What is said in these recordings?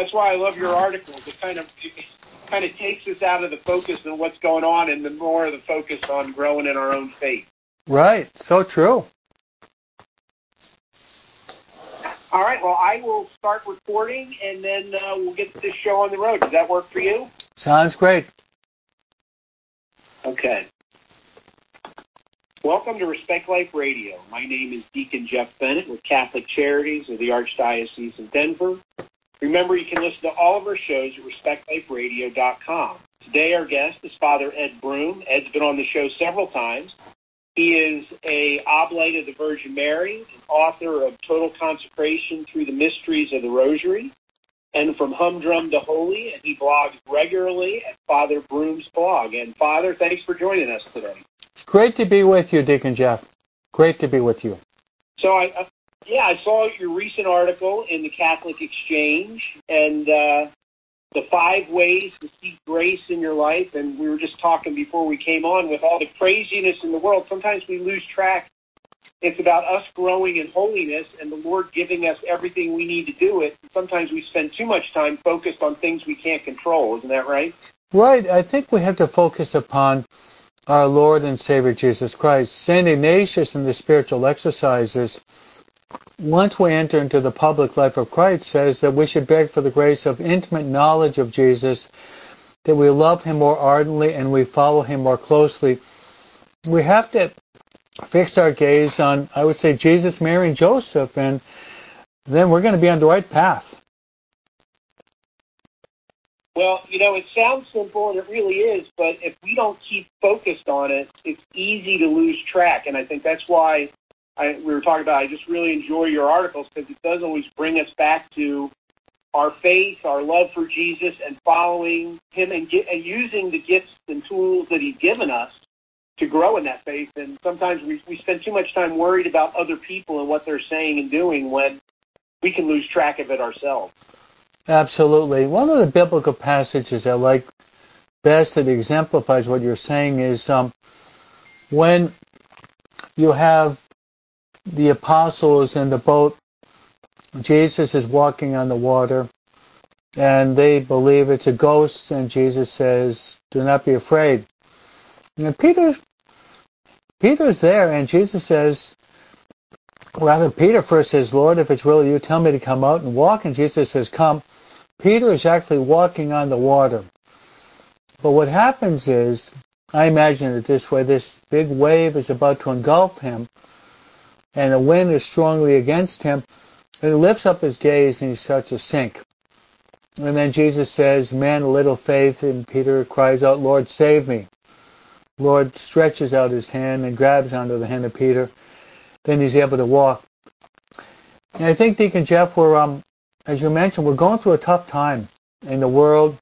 That's why I love your articles. It kind of it kind of takes us out of the focus on what's going on and the more of the focus on growing in our own faith. Right. So true. All right. Well, I will start recording, and then uh, we'll get this show on the road. Does that work for you? Sounds great. Okay. Welcome to Respect Life Radio. My name is Deacon Jeff Bennett with Catholic Charities of the Archdiocese of Denver. Remember, you can listen to all of our shows at respectliferadio.com. Today, our guest is Father Ed Broom. Ed's been on the show several times. He is a oblate of the Virgin Mary, an author of Total Consecration Through the Mysteries of the Rosary, and from Humdrum to Holy, and he blogs regularly at Father Broom's blog. And Father, thanks for joining us today. Great to be with you, Deacon Jeff. Great to be with you. So I, yeah, I saw your recent article in the Catholic Exchange and uh, the five ways to seek grace in your life. And we were just talking before we came on with all the craziness in the world. Sometimes we lose track. It's about us growing in holiness and the Lord giving us everything we need to do it. Sometimes we spend too much time focused on things we can't control. Isn't that right? Right. I think we have to focus upon our Lord and Savior Jesus Christ. St. Ignatius in the spiritual exercises once we enter into the public life of Christ, says that we should beg for the grace of intimate knowledge of Jesus, that we love him more ardently and we follow him more closely. We have to fix our gaze on, I would say, Jesus, Mary, and Joseph, and then we're going to be on the right path. Well, you know, it sounds simple and it really is, but if we don't keep focused on it, it's easy to lose track. And I think that's why I, we were talking about, I just really enjoy your articles because it does always bring us back to our faith, our love for Jesus, and following Him and, get, and using the gifts and tools that He's given us to grow in that faith. And sometimes we, we spend too much time worried about other people and what they're saying and doing when we can lose track of it ourselves. Absolutely. One of the biblical passages I like best that exemplifies what you're saying is um, when you have the apostles in the boat. Jesus is walking on the water, and they believe it's a ghost, and Jesus says, do not be afraid. And Peter, Peter's there, and Jesus says, rather Peter first says, Lord, if it's really you, tell me to come out and walk, and Jesus says, come. Peter is actually walking on the water. But what happens is, I imagine it this way, this big wave is about to engulf him, and the wind is strongly against him. And he lifts up his gaze and he starts to sink. And then Jesus says, Man, a little faith, and Peter cries out, Lord, save me. Lord stretches out his hand and grabs onto the hand of Peter. Then he's able to walk. And I think, Deacon Jeff, we're, um, as you mentioned, we're going through a tough time in the world,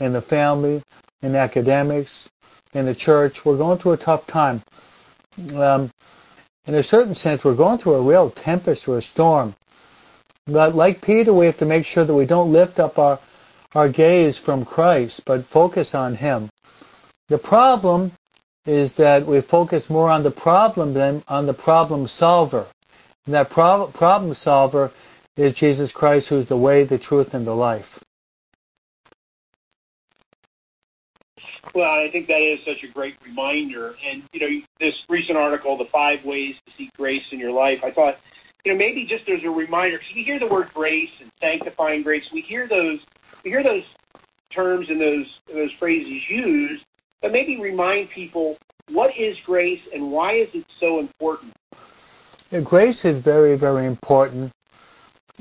in the family, in academics, in the church. We're going through a tough time. Um, in a certain sense, we're going through a real tempest or a storm. But like Peter, we have to make sure that we don't lift up our, our gaze from Christ, but focus on Him. The problem is that we focus more on the problem than on the problem solver. And that pro- problem solver is Jesus Christ, who's the way, the truth, and the life. Well, I think that is such a great reminder. And, you know, this recent article, The Five Ways to Seek Grace in Your Life, I thought, you know, maybe just as a reminder, because we hear the word grace and sanctifying grace, we hear those, we hear those terms and those, those phrases used, but maybe remind people what is grace and why is it so important? Yeah, grace is very, very important.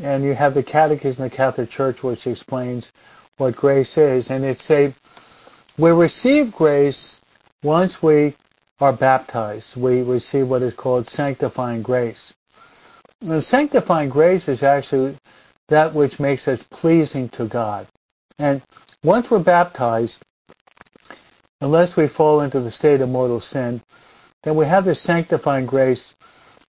And you have the Catechism of the Catholic Church, which explains what grace is. And it's a we receive grace once we are baptized. We receive what is called sanctifying grace. The sanctifying grace is actually that which makes us pleasing to God. And once we're baptized, unless we fall into the state of mortal sin, then we have this sanctifying grace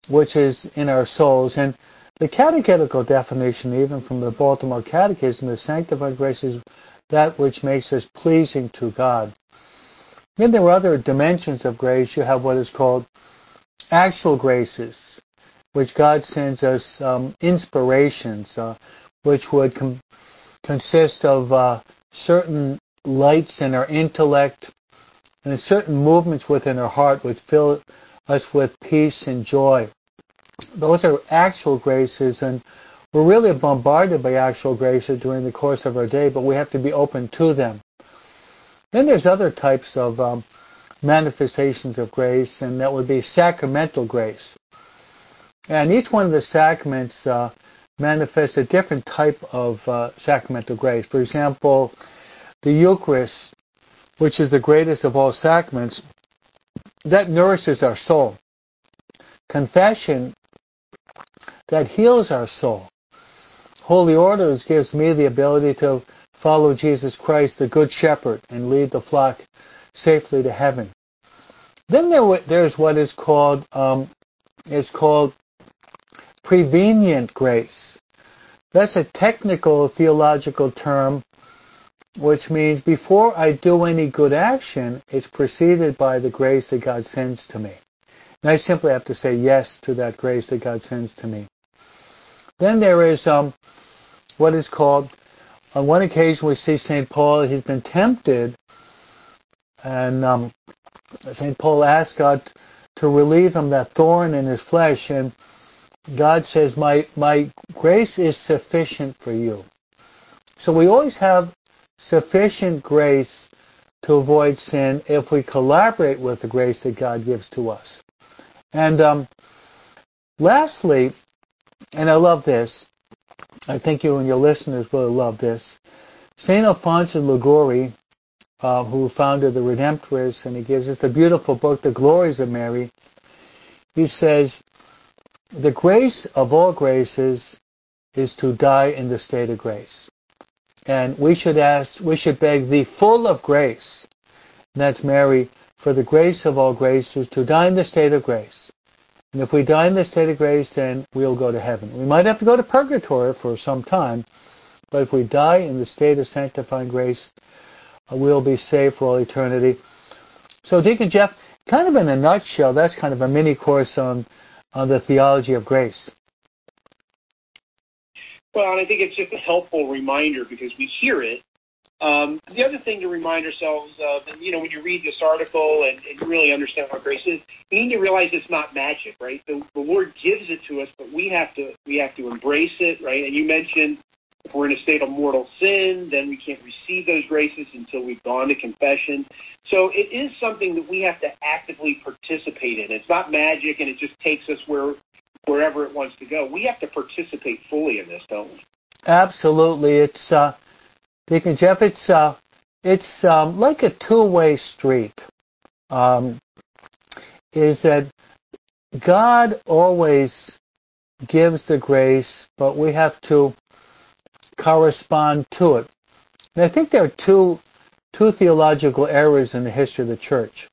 which is in our souls. And the catechetical definition, even from the Baltimore Catechism, is sanctifying grace is that which makes us pleasing to God. Then there are other dimensions of grace. You have what is called actual graces, which God sends us um, inspirations, uh, which would com- consists of uh, certain lights in our intellect and certain movements within our heart which fill us with peace and joy. Those are actual graces, and we're really bombarded by actual graces during the course of our day, but we have to be open to them. Then there's other types of um, manifestations of grace, and that would be sacramental grace. And each one of the sacraments uh, manifests a different type of uh, sacramental grace. For example, the Eucharist, which is the greatest of all sacraments, that nourishes our soul. Confession, that heals our soul. Holy Orders gives me the ability to follow Jesus Christ, the Good Shepherd, and lead the flock safely to heaven. Then there, there's what is called um, is called prevenient grace. That's a technical theological term which means before I do any good action, it's preceded by the grace that God sends to me. And I simply have to say yes to that grace that God sends to me. Then there is um, what is called, on one occasion we see St. Paul, he's been tempted, and um, St. Paul asked God to relieve him that thorn in his flesh, and God says, my, my grace is sufficient for you. So we always have sufficient grace to avoid sin if we collaborate with the grace that God gives to us. And um, lastly, and I love this, I think you and your listeners will love this, St. Alphonsus Liguori, uh, who founded the Redemptorists, and he gives us the beautiful book, The Glories of Mary, he says, the grace of all graces is to die in the state of grace. And we should ask, we should beg the full of grace, that's Mary, for the grace of all graces to die in the state of grace. And if we die in the state of grace, then we'll go to heaven. We might have to go to purgatory for some time, but if we die in the state of sanctifying grace, uh, we'll be saved for all eternity. So Deacon Jeff, kind of in a nutshell, that's kind of a mini course on, on the theology of grace. Well, and I think it's just a helpful reminder because we hear it. Um, the other thing to remind ourselves of, and you know, when you read this article and, and really understand what grace is, you need to realize it's not magic, right? The, the Lord gives it to us, but we have to we have to embrace it, right? And you mentioned if we're in a state of mortal sin, then we can't receive those graces until we've gone to confession. So it is something that we have to actively participate in. It's not magic, and it just takes us where wherever it wants to go. We have to participate fully in this, don't we? Absolutely. It's uh, Deacon Jeff. It's uh, it's um, like a two-way street. Um, is that God always gives the grace, but we have to correspond to it. And I think there are two two theological errors in the history of the church.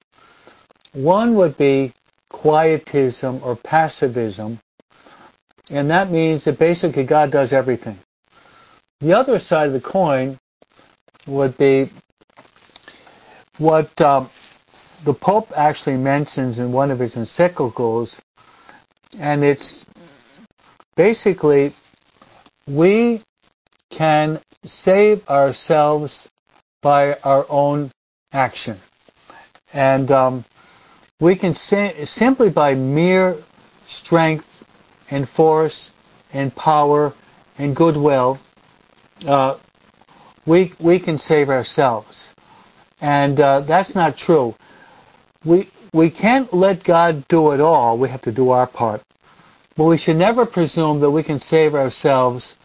One would be quietism or passivism, and that means that basically God does everything. The other side of the coin would be what um, the Pope actually mentions in one of his encyclicals, and it's basically we can save ourselves by our own action. And um, we can simply by mere strength and force and power and goodwill, uh, we we can save ourselves, and uh, that's not true. We we can't let God do it all. We have to do our part, but we should never presume that we can save ourselves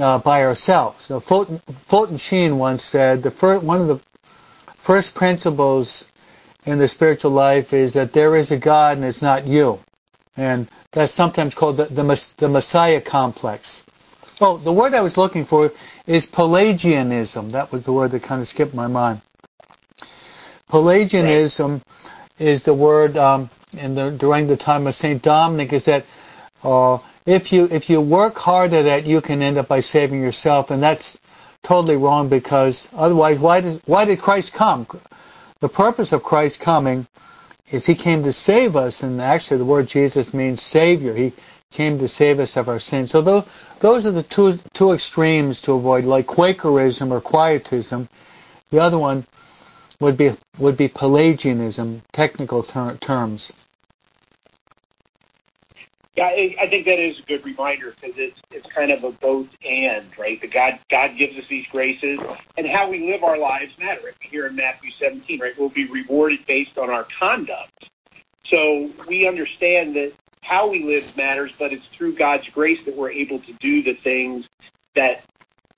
uh, by ourselves. Fulton, Fulton Sheen once said the first, one of the first principles in the spiritual life is that there is a God and it's not you. And that's sometimes called the, the, the Messiah complex. Oh, the word I was looking for is Pelagianism. That was the word that kind of skipped my mind. Pelagianism is the word um, the, during the time of Saint Dominic is that uh, if you if you work hard at it, you can end up by saving yourself, and that's totally wrong because otherwise, why did why did Christ come? The purpose of Christ coming is he came to save us, and actually the word Jesus means Savior. He came to save us of our sins. So those, those are the two, two extremes to avoid, like Quakerism or Quietism. The other one would be, would be Pelagianism, technical ter- terms. Yeah, I, think that is a good reminder because it's it's kind of a both and, right? The God God gives us these graces, and how we live our lives matter. Here in Matthew 17, right, we'll be rewarded based on our conduct. So we understand that how we live matters, but it's through God's grace that we're able to do the things that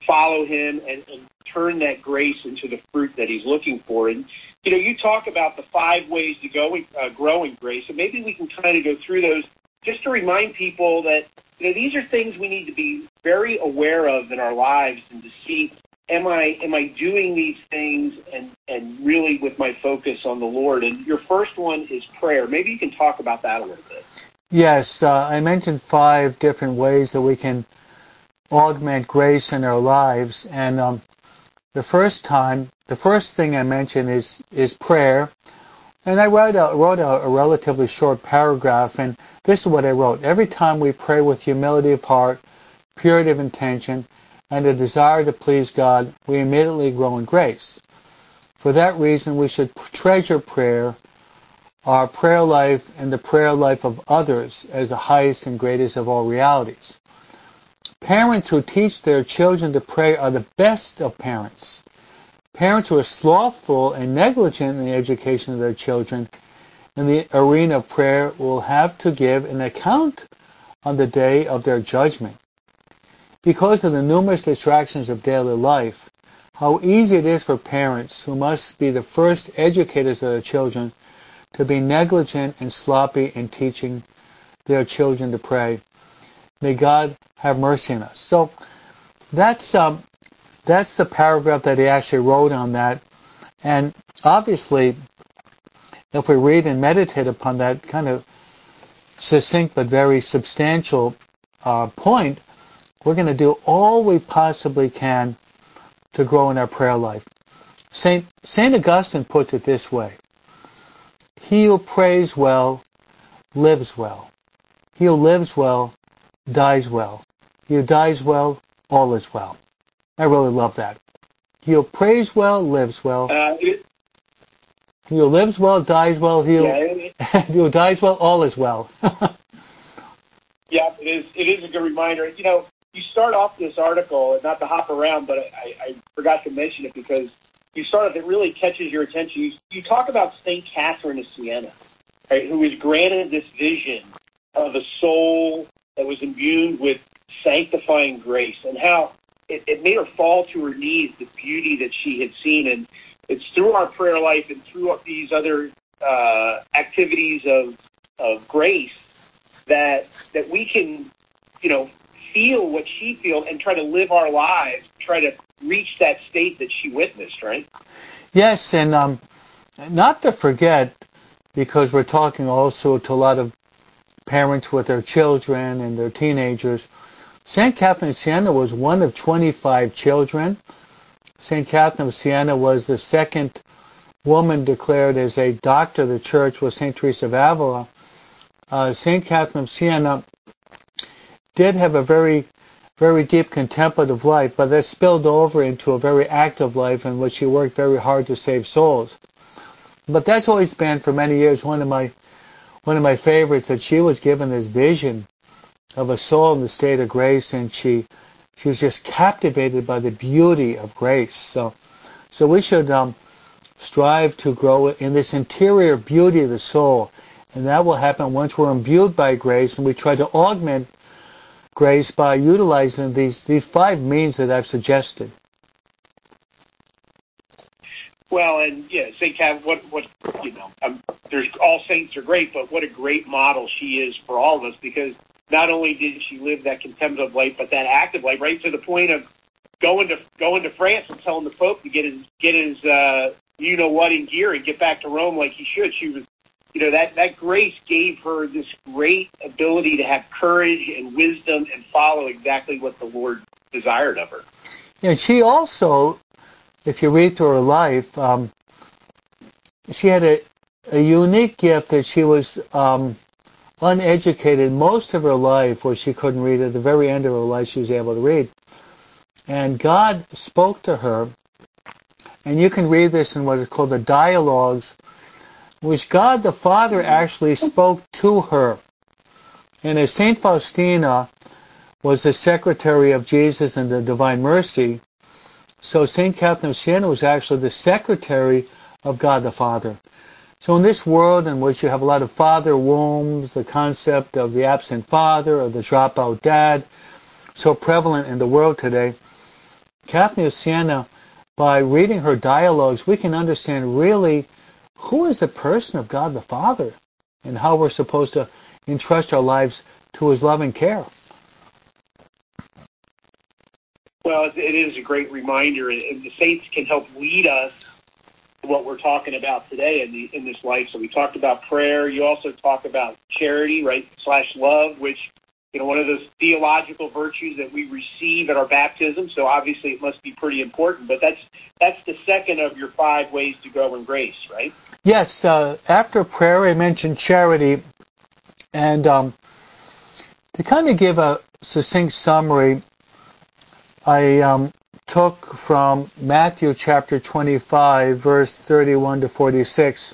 follow Him and, and turn that grace into the fruit that He's looking for. And you know, you talk about the five ways to go uh, growing grace, and maybe we can kind of go through those just to remind people that you know these are things we need to be very aware of in our lives and to see am I am I doing these things and and really with my focus on the Lord. And your first one is prayer. Maybe you can talk about that a little bit. Yes, uh, I mentioned five different ways that we can augment grace in our lives, and um, the first time, the first thing I mentioned is is prayer, and I wrote a, wrote a, a relatively short paragraph, and this is what I wrote: Every time we pray with humility of heart, purity of intention, and a desire to please God, we immediately grow in grace. For that reason, we should treasure prayer our prayer life and the prayer life of others as the highest and greatest of all realities. Parents who teach their children to pray are the best of parents. Parents who are slothful and negligent in the education of their children in the arena of prayer will have to give an account on the day of their judgment. Because of the numerous distractions of daily life, how easy it is for parents who must be the first educators of their children to be negligent and sloppy in teaching their children to pray. May God have mercy on us. So that's um, that's the paragraph that he actually wrote on that. And obviously, if we read and meditate upon that kind of succinct but very substantial uh, point, we're going to do all we possibly can to grow in our prayer life. Saint Saint Augustine puts it this way: he who prays well lives well. He who lives well dies well. He who dies well, all is well. I really love that. He who prays well lives well. Uh, it, he who lives well dies well. He who, yeah, he who dies well, all is well. yeah, it is. It is a good reminder. You know, you start off this article, not to hop around, but I, I forgot to mention it because you start off, it really catches your attention. You, you talk about St. Catherine of Siena, right, who was granted this vision of a soul that was imbued with sanctifying grace and how it, it made her fall to her knees, the beauty that she had seen. And it's through our prayer life and through these other uh, activities of, of grace that, that we can, you know, feel what she feels and try to live our lives, try to reach that state that she witnessed, right? Yes, and um, not to forget, because we're talking also to a lot of parents with their children and their teenagers, St. Catherine of Siena was one of 25 children. St. Catherine of Siena was the second woman declared as a doctor of the church with St. Teresa of Avila. Uh, St. Catherine of Siena did have a very very deep contemplative life, but that spilled over into a very active life in which she worked very hard to save souls. But that's always been for many years one of my one of my favorites that she was given this vision of a soul in the state of grace and she she was just captivated by the beauty of grace. So so we should um, strive to grow in this interior beauty of the soul. And that will happen once we're imbued by grace and we try to augment grace by utilizing these, these five means that I've suggested. Well, and yeah, Saint Cat, what what you know, um, there's all saints are great, but what a great model she is for all of us because not only did she live that contemplative life, but that active life, right to the point of going to going to France and telling the Pope to get his get his uh, you know what in gear and get back to Rome like he should. She was you know, that, that grace gave her this great ability to have courage and wisdom and follow exactly what the Lord desired of her. And she also, if you read through her life, um, she had a, a unique gift that she was um, uneducated most of her life where she couldn't read. At the very end of her life, she was able to read. And God spoke to her, and you can read this in what is called the dialogues, which God the Father actually spoke to her. And as Saint Faustina was the secretary of Jesus and the Divine Mercy, so Saint Catherine of Siena was actually the secretary of God the Father. So in this world in which you have a lot of father wombs, the concept of the absent father or the dropout dad, so prevalent in the world today, Catherine of Siena, by reading her dialogues, we can understand really who is the person of God the Father and how we're supposed to entrust our lives to his loving care. Well, it is a great reminder, and the saints can help lead us to what we're talking about today in, the, in this life. So we talked about prayer. You also talk about charity, right, slash love, which you know, one of those theological virtues that we receive at our baptism. So obviously it must be pretty important. But that's that's the second of your five ways to grow in grace, right? Yes. Uh, after prayer, I mentioned charity, and um, to kind of give a succinct summary, I um, took from Matthew chapter 25, verse 31 to 46,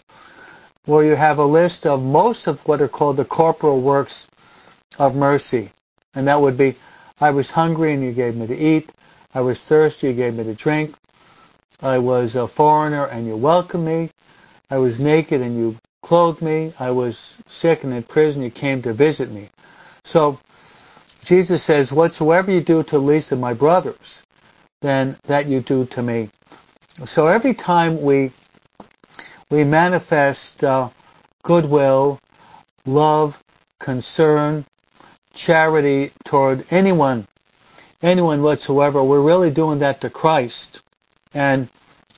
where you have a list of most of what are called the corporal works of mercy. And that would be, I was hungry and you gave me to eat. I was thirsty, you gave me to drink. I was a foreigner and you welcomed me. I was naked and you clothed me. I was sick and in prison, you came to visit me. So Jesus says, whatsoever you do to the least of my brothers, then that you do to me. So every time we we manifest uh, goodwill, love, concern, charity toward anyone, anyone whatsoever, we're really doing that to Christ. And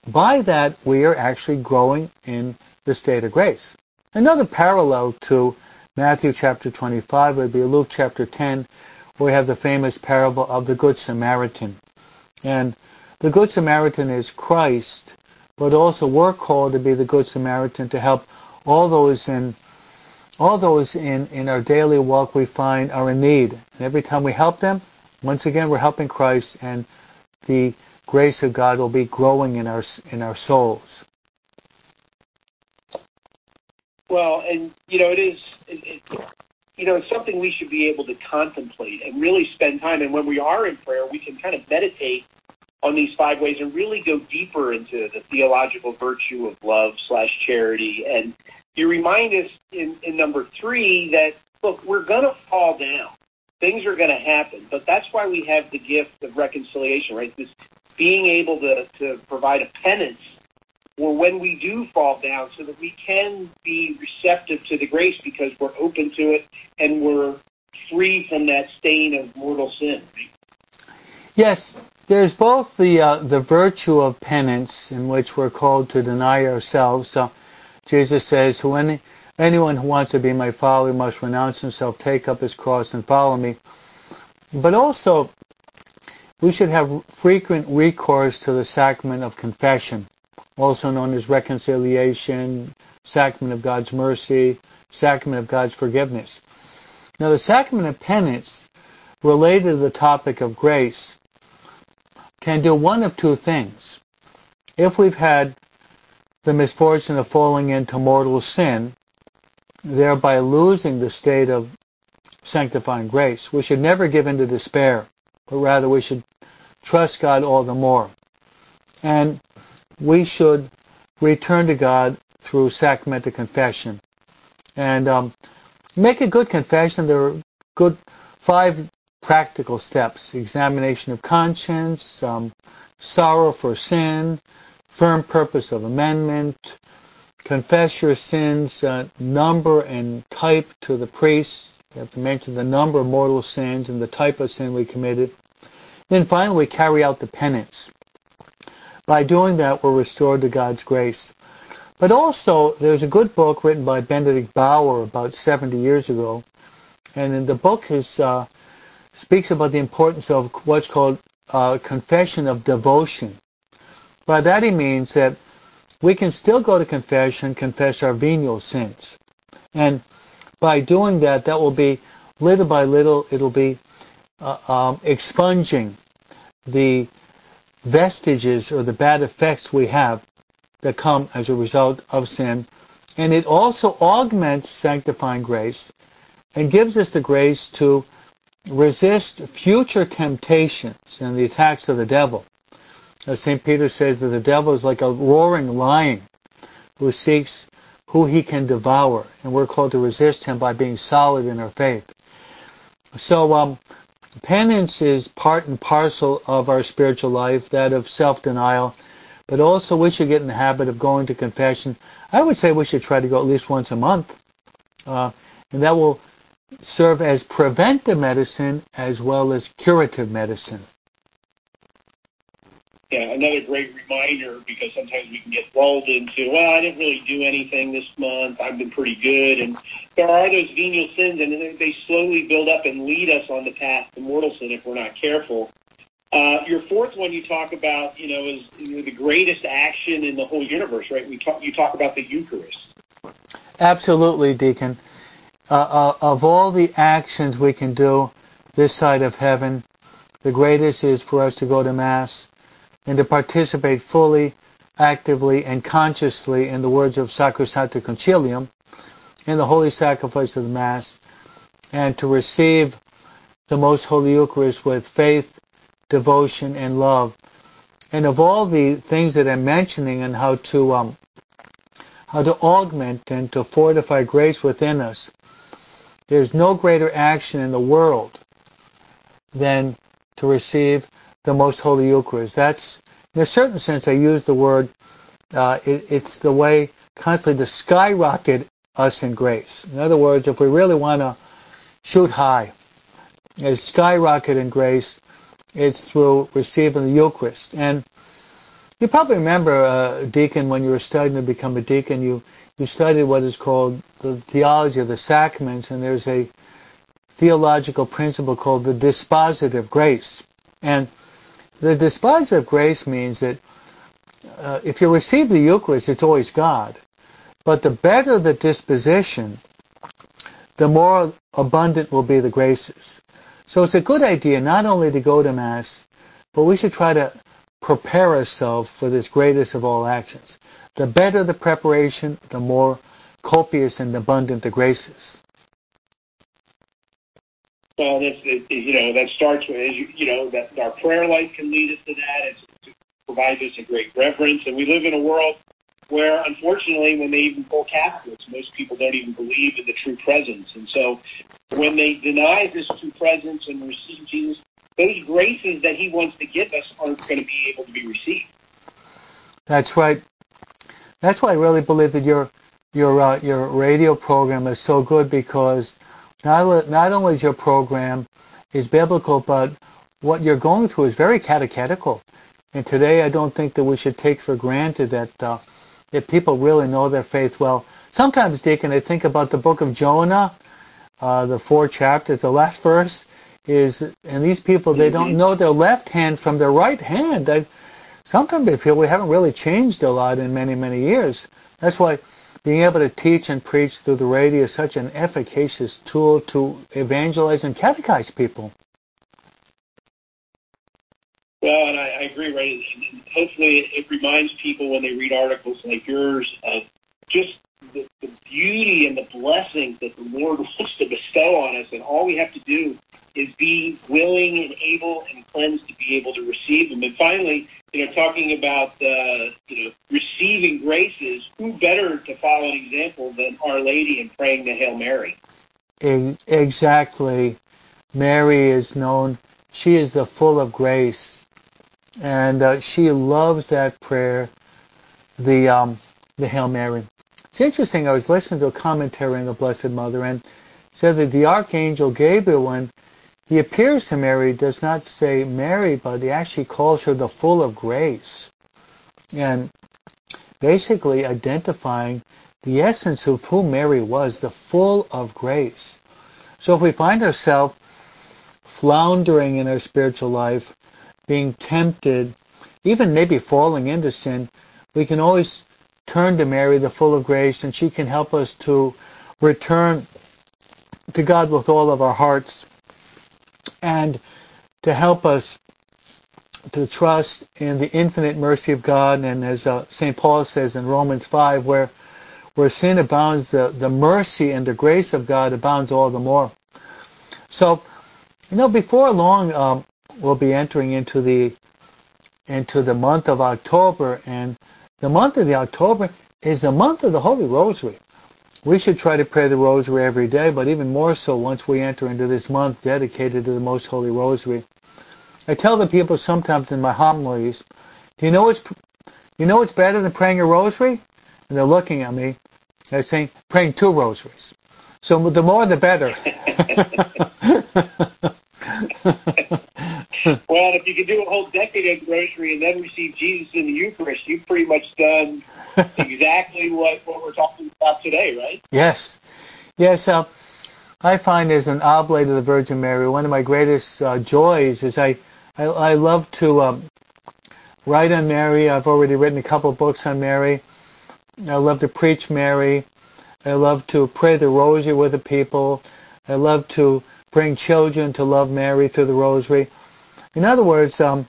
by that, we are actually growing in the state of grace. Another parallel to Matthew chapter 25 would be Luke chapter 10, where we have the famous parable of the Good Samaritan. And the Good Samaritan is Christ, but also we're called to be the Good Samaritan to help all those in all those in, in our daily walk we find are in need. And every time we help them, once again, we're helping Christ and the grace of God will be growing in our, in our souls. Well, and, you know, it is, it, it, you know, it's something we should be able to contemplate and really spend time. And when we are in prayer, we can kind of meditate on these five ways and really go deeper into the theological virtue of love slash charity and you remind us in, in number three that, look, we're going to fall down. Things are going to happen. But that's why we have the gift of reconciliation, right? This being able to, to provide a penance for when we do fall down so that we can be receptive to the grace because we're open to it and we're free from that stain of mortal sin. Yes, there's both the uh, the virtue of penance in which we're called to deny ourselves. So Jesus says, who any, anyone who wants to be my follower must renounce himself, take up his cross, and follow me. But also, we should have frequent recourse to the sacrament of confession, also known as reconciliation, sacrament of God's mercy, sacrament of God's forgiveness. Now, the sacrament of penance, related to the topic of grace, can do one of two things. If we've had the misfortune of falling into mortal sin, thereby losing the state of sanctifying grace. We should never give in to despair, but rather we should trust God all the more. And we should return to God through sacramental confession. And um, make a good confession. There are good five practical steps. Examination of conscience, um, sorrow for sin, firm purpose of amendment, confess your sins, uh, number and type to the priest. You have to mention the number of mortal sins and the type of sin we committed. Then finally, carry out the penance. By doing that, we're restored to God's grace. But also, there's a good book written by Benedict Baur about 70 years ago, and in the book is uh, speaks about the importance of what's called uh, confession of devotion. By that he means that we can still go to confession, confess our venial sins. And by doing that, that will be little by little, it'll be uh, um, expunging the vestiges or the bad effects we have that come as a result of sin. And it also augments sanctifying grace and gives us the grace to resist future temptations and the attacks of the devil. As St. Peter says that the devil is like a roaring lion who seeks who he can devour, and we're called to resist him by being solid in our faith. So um, penance is part and parcel of our spiritual life, that of self-denial, but also we should get in the habit of going to confession. I would say we should try to go at least once a month, uh, and that will serve as preventive medicine as well as curative medicine. Yeah, another great reminder because sometimes we can get lulled into, well, I didn't really do anything this month. I've been pretty good. And there are those venial sins, and they slowly build up and lead us on the path to mortal sin if we're not careful. Uh, your fourth one you talk about, you know, is you know, the greatest action in the whole universe, right? We talk, you talk about the Eucharist. Absolutely, Deacon. Uh, uh, of all the actions we can do this side of heaven, the greatest is for us to go to Mass and to participate fully, actively, and consciously in the words of Sacrosanctum Concilium, in the holy sacrifice of the Mass, and to receive the Most Holy Eucharist with faith, devotion, and love. And of all the things that I'm mentioning and how to um, how to augment and to fortify grace within us, there's no greater action in the world than to receive the Most Holy Eucharist. That's, in a certain sense, I use the word, uh, it, it's the way constantly to skyrocket us in grace. In other words, if we really want to shoot high, is skyrocket in grace, it's through receiving the Eucharist. And you probably remember, uh, deacon, when you were studying to become a deacon, you, you studied what is called the theology of the sacraments, and there's a theological principle called the dispositive grace. And the dispositive grace means that uh, if you receive the Eucharist, it's always God. But the better the disposition, the more abundant will be the graces. So it's a good idea not only to go to Mass, but we should try to prepare ourselves for this greatest of all actions. The better the preparation, the more copious and abundant the graces. Well, that's you know that starts with you, you know that our prayer life can lead us to that. It's, it provides us a great reverence, and we live in a world where, unfortunately, when they even pull Catholics, most people don't even believe in the true presence, and so when they deny this true presence and receive Jesus, those graces that He wants to give us aren't going to be able to be received. That's right. That's why I really believe that your your uh, your radio program is so good because not, not only is your program is biblical, but what you're going through is very catechetical. And today I don't think that we should take for granted that uh, that people really know their faith well. Sometimes, Deacon, I think about the book of Jonah, uh, the four chapters. The last verse is, and these people they don't mm-hmm. know their left hand from their right hand. I, sometimes they feel we haven't really changed a lot in many many years. That's why being able to teach and preach through the radio is such an efficacious tool to evangelize and catechize people. Well, and I, I agree, right? And hopefully it reminds people when they read articles like yours of just the, the beauty and the blessings that the Lord wants to bestow on us, and all we have to do is be willing and able and cleansed to be able to receive them. And finally, you know, talking about uh, you know receiving graces, who better to follow an example than Our Lady in praying the Hail Mary? Exactly. Mary is known; she is the full of grace, and uh, she loves that prayer, the um, the Hail Mary. It's interesting. I was listening to a commentary on the Blessed Mother, and said that the Archangel Gabriel, when he appears to Mary, does not say Mary, but he actually calls her the full of grace. And basically identifying the essence of who Mary was, the full of grace. So if we find ourselves floundering in our spiritual life, being tempted, even maybe falling into sin, we can always turn to Mary, the full of grace, and she can help us to return to God with all of our hearts and to help us to trust in the infinite mercy of God. And as uh, St. Paul says in Romans 5, where where sin abounds, the, the mercy and the grace of God abounds all the more. So, you know, before long, um, we'll be entering into the into the month of October, and the month of the October is the month of the Holy Rosary. We should try to pray the Rosary every day, but even more so once we enter into this month dedicated to the Most Holy Rosary. I tell the people sometimes in my homilies, do you know what's you know what's better than praying a rosary? And they're looking at me. They're saying praying two rosaries. So the more the better. well, if you can do a whole decade of rosary and then receive Jesus in the Eucharist, you've pretty much done exactly what, what we're talking about today, right? Yes. Yes. Uh, I find as an oblate of the Virgin Mary, one of my greatest uh, joys is I, I, I love to um, write on Mary. I've already written a couple books on Mary. I love to preach Mary. I love to pray the rosary with the people. I love to bring children to love Mary through the rosary. In other words, um,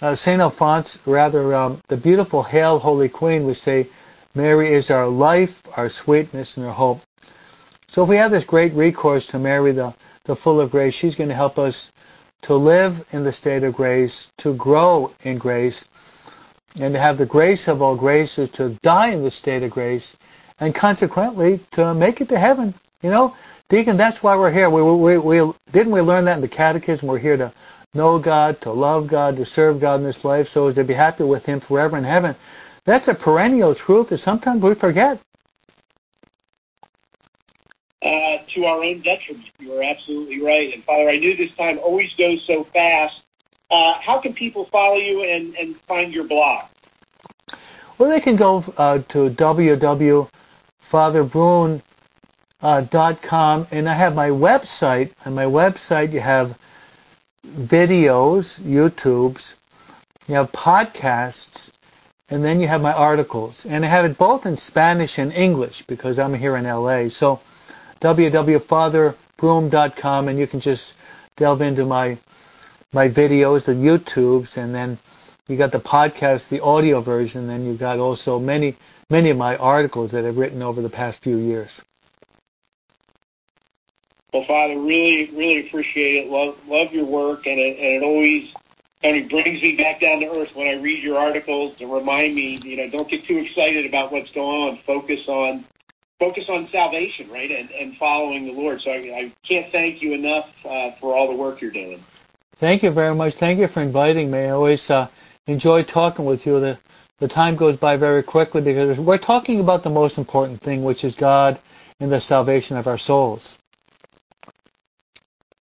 uh, St. Alphonse, rather, um, the beautiful Hail, Holy Queen, would say, Mary is our life, our sweetness, and our hope. So if we have this great recourse to Mary, the, the full of grace, she's going to help us to live in the state of grace, to grow in grace, and to have the grace of all graces, to die in the state of grace, and consequently to make it to heaven. You know, Deacon, that's why we're here. We, we, we, didn't we learn that in the Catechism? We're here to know God, to love God, to serve God in this life, so as to be happy with Him forever in heaven. That's a perennial truth that sometimes we forget. Uh, to our own detriment. You are absolutely right. And Father, I knew this time always goes so fast. Uh, how can people follow you and, and find your blog? Well, they can go uh, to www.fatherbroom.com, uh, and I have my website. On my website, you have videos, YouTubes, you have podcasts, and then you have my articles. And I have it both in Spanish and English because I'm here in LA. So www.fatherbroom.com, and you can just delve into my my videos, the YouTubes, and then you got the podcast, the audio version, and then you got also many, many of my articles that I've written over the past few years. Well, Father, really, really appreciate it. Love, love your work, and it, and it always kind of brings me back down to earth when I read your articles to remind me, you know, don't get too excited about what's going on. Focus on, focus on salvation, right, and, and following the Lord. So I, I can't thank you enough uh, for all the work you're doing. Thank you very much. Thank you for inviting me. I always uh, enjoy talking with you. The, the time goes by very quickly because we're talking about the most important thing, which is God and the salvation of our souls.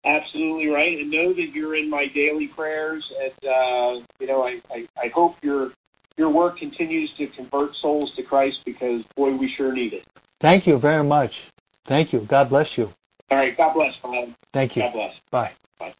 Absolutely right, and know that you're in my daily prayers, and uh, you know I, I, I hope your your work continues to convert souls to Christ because boy, we sure need it. Thank you very much. Thank you. God bless you. All right. God bless. Man. Thank you. God bless. Bye. Bye.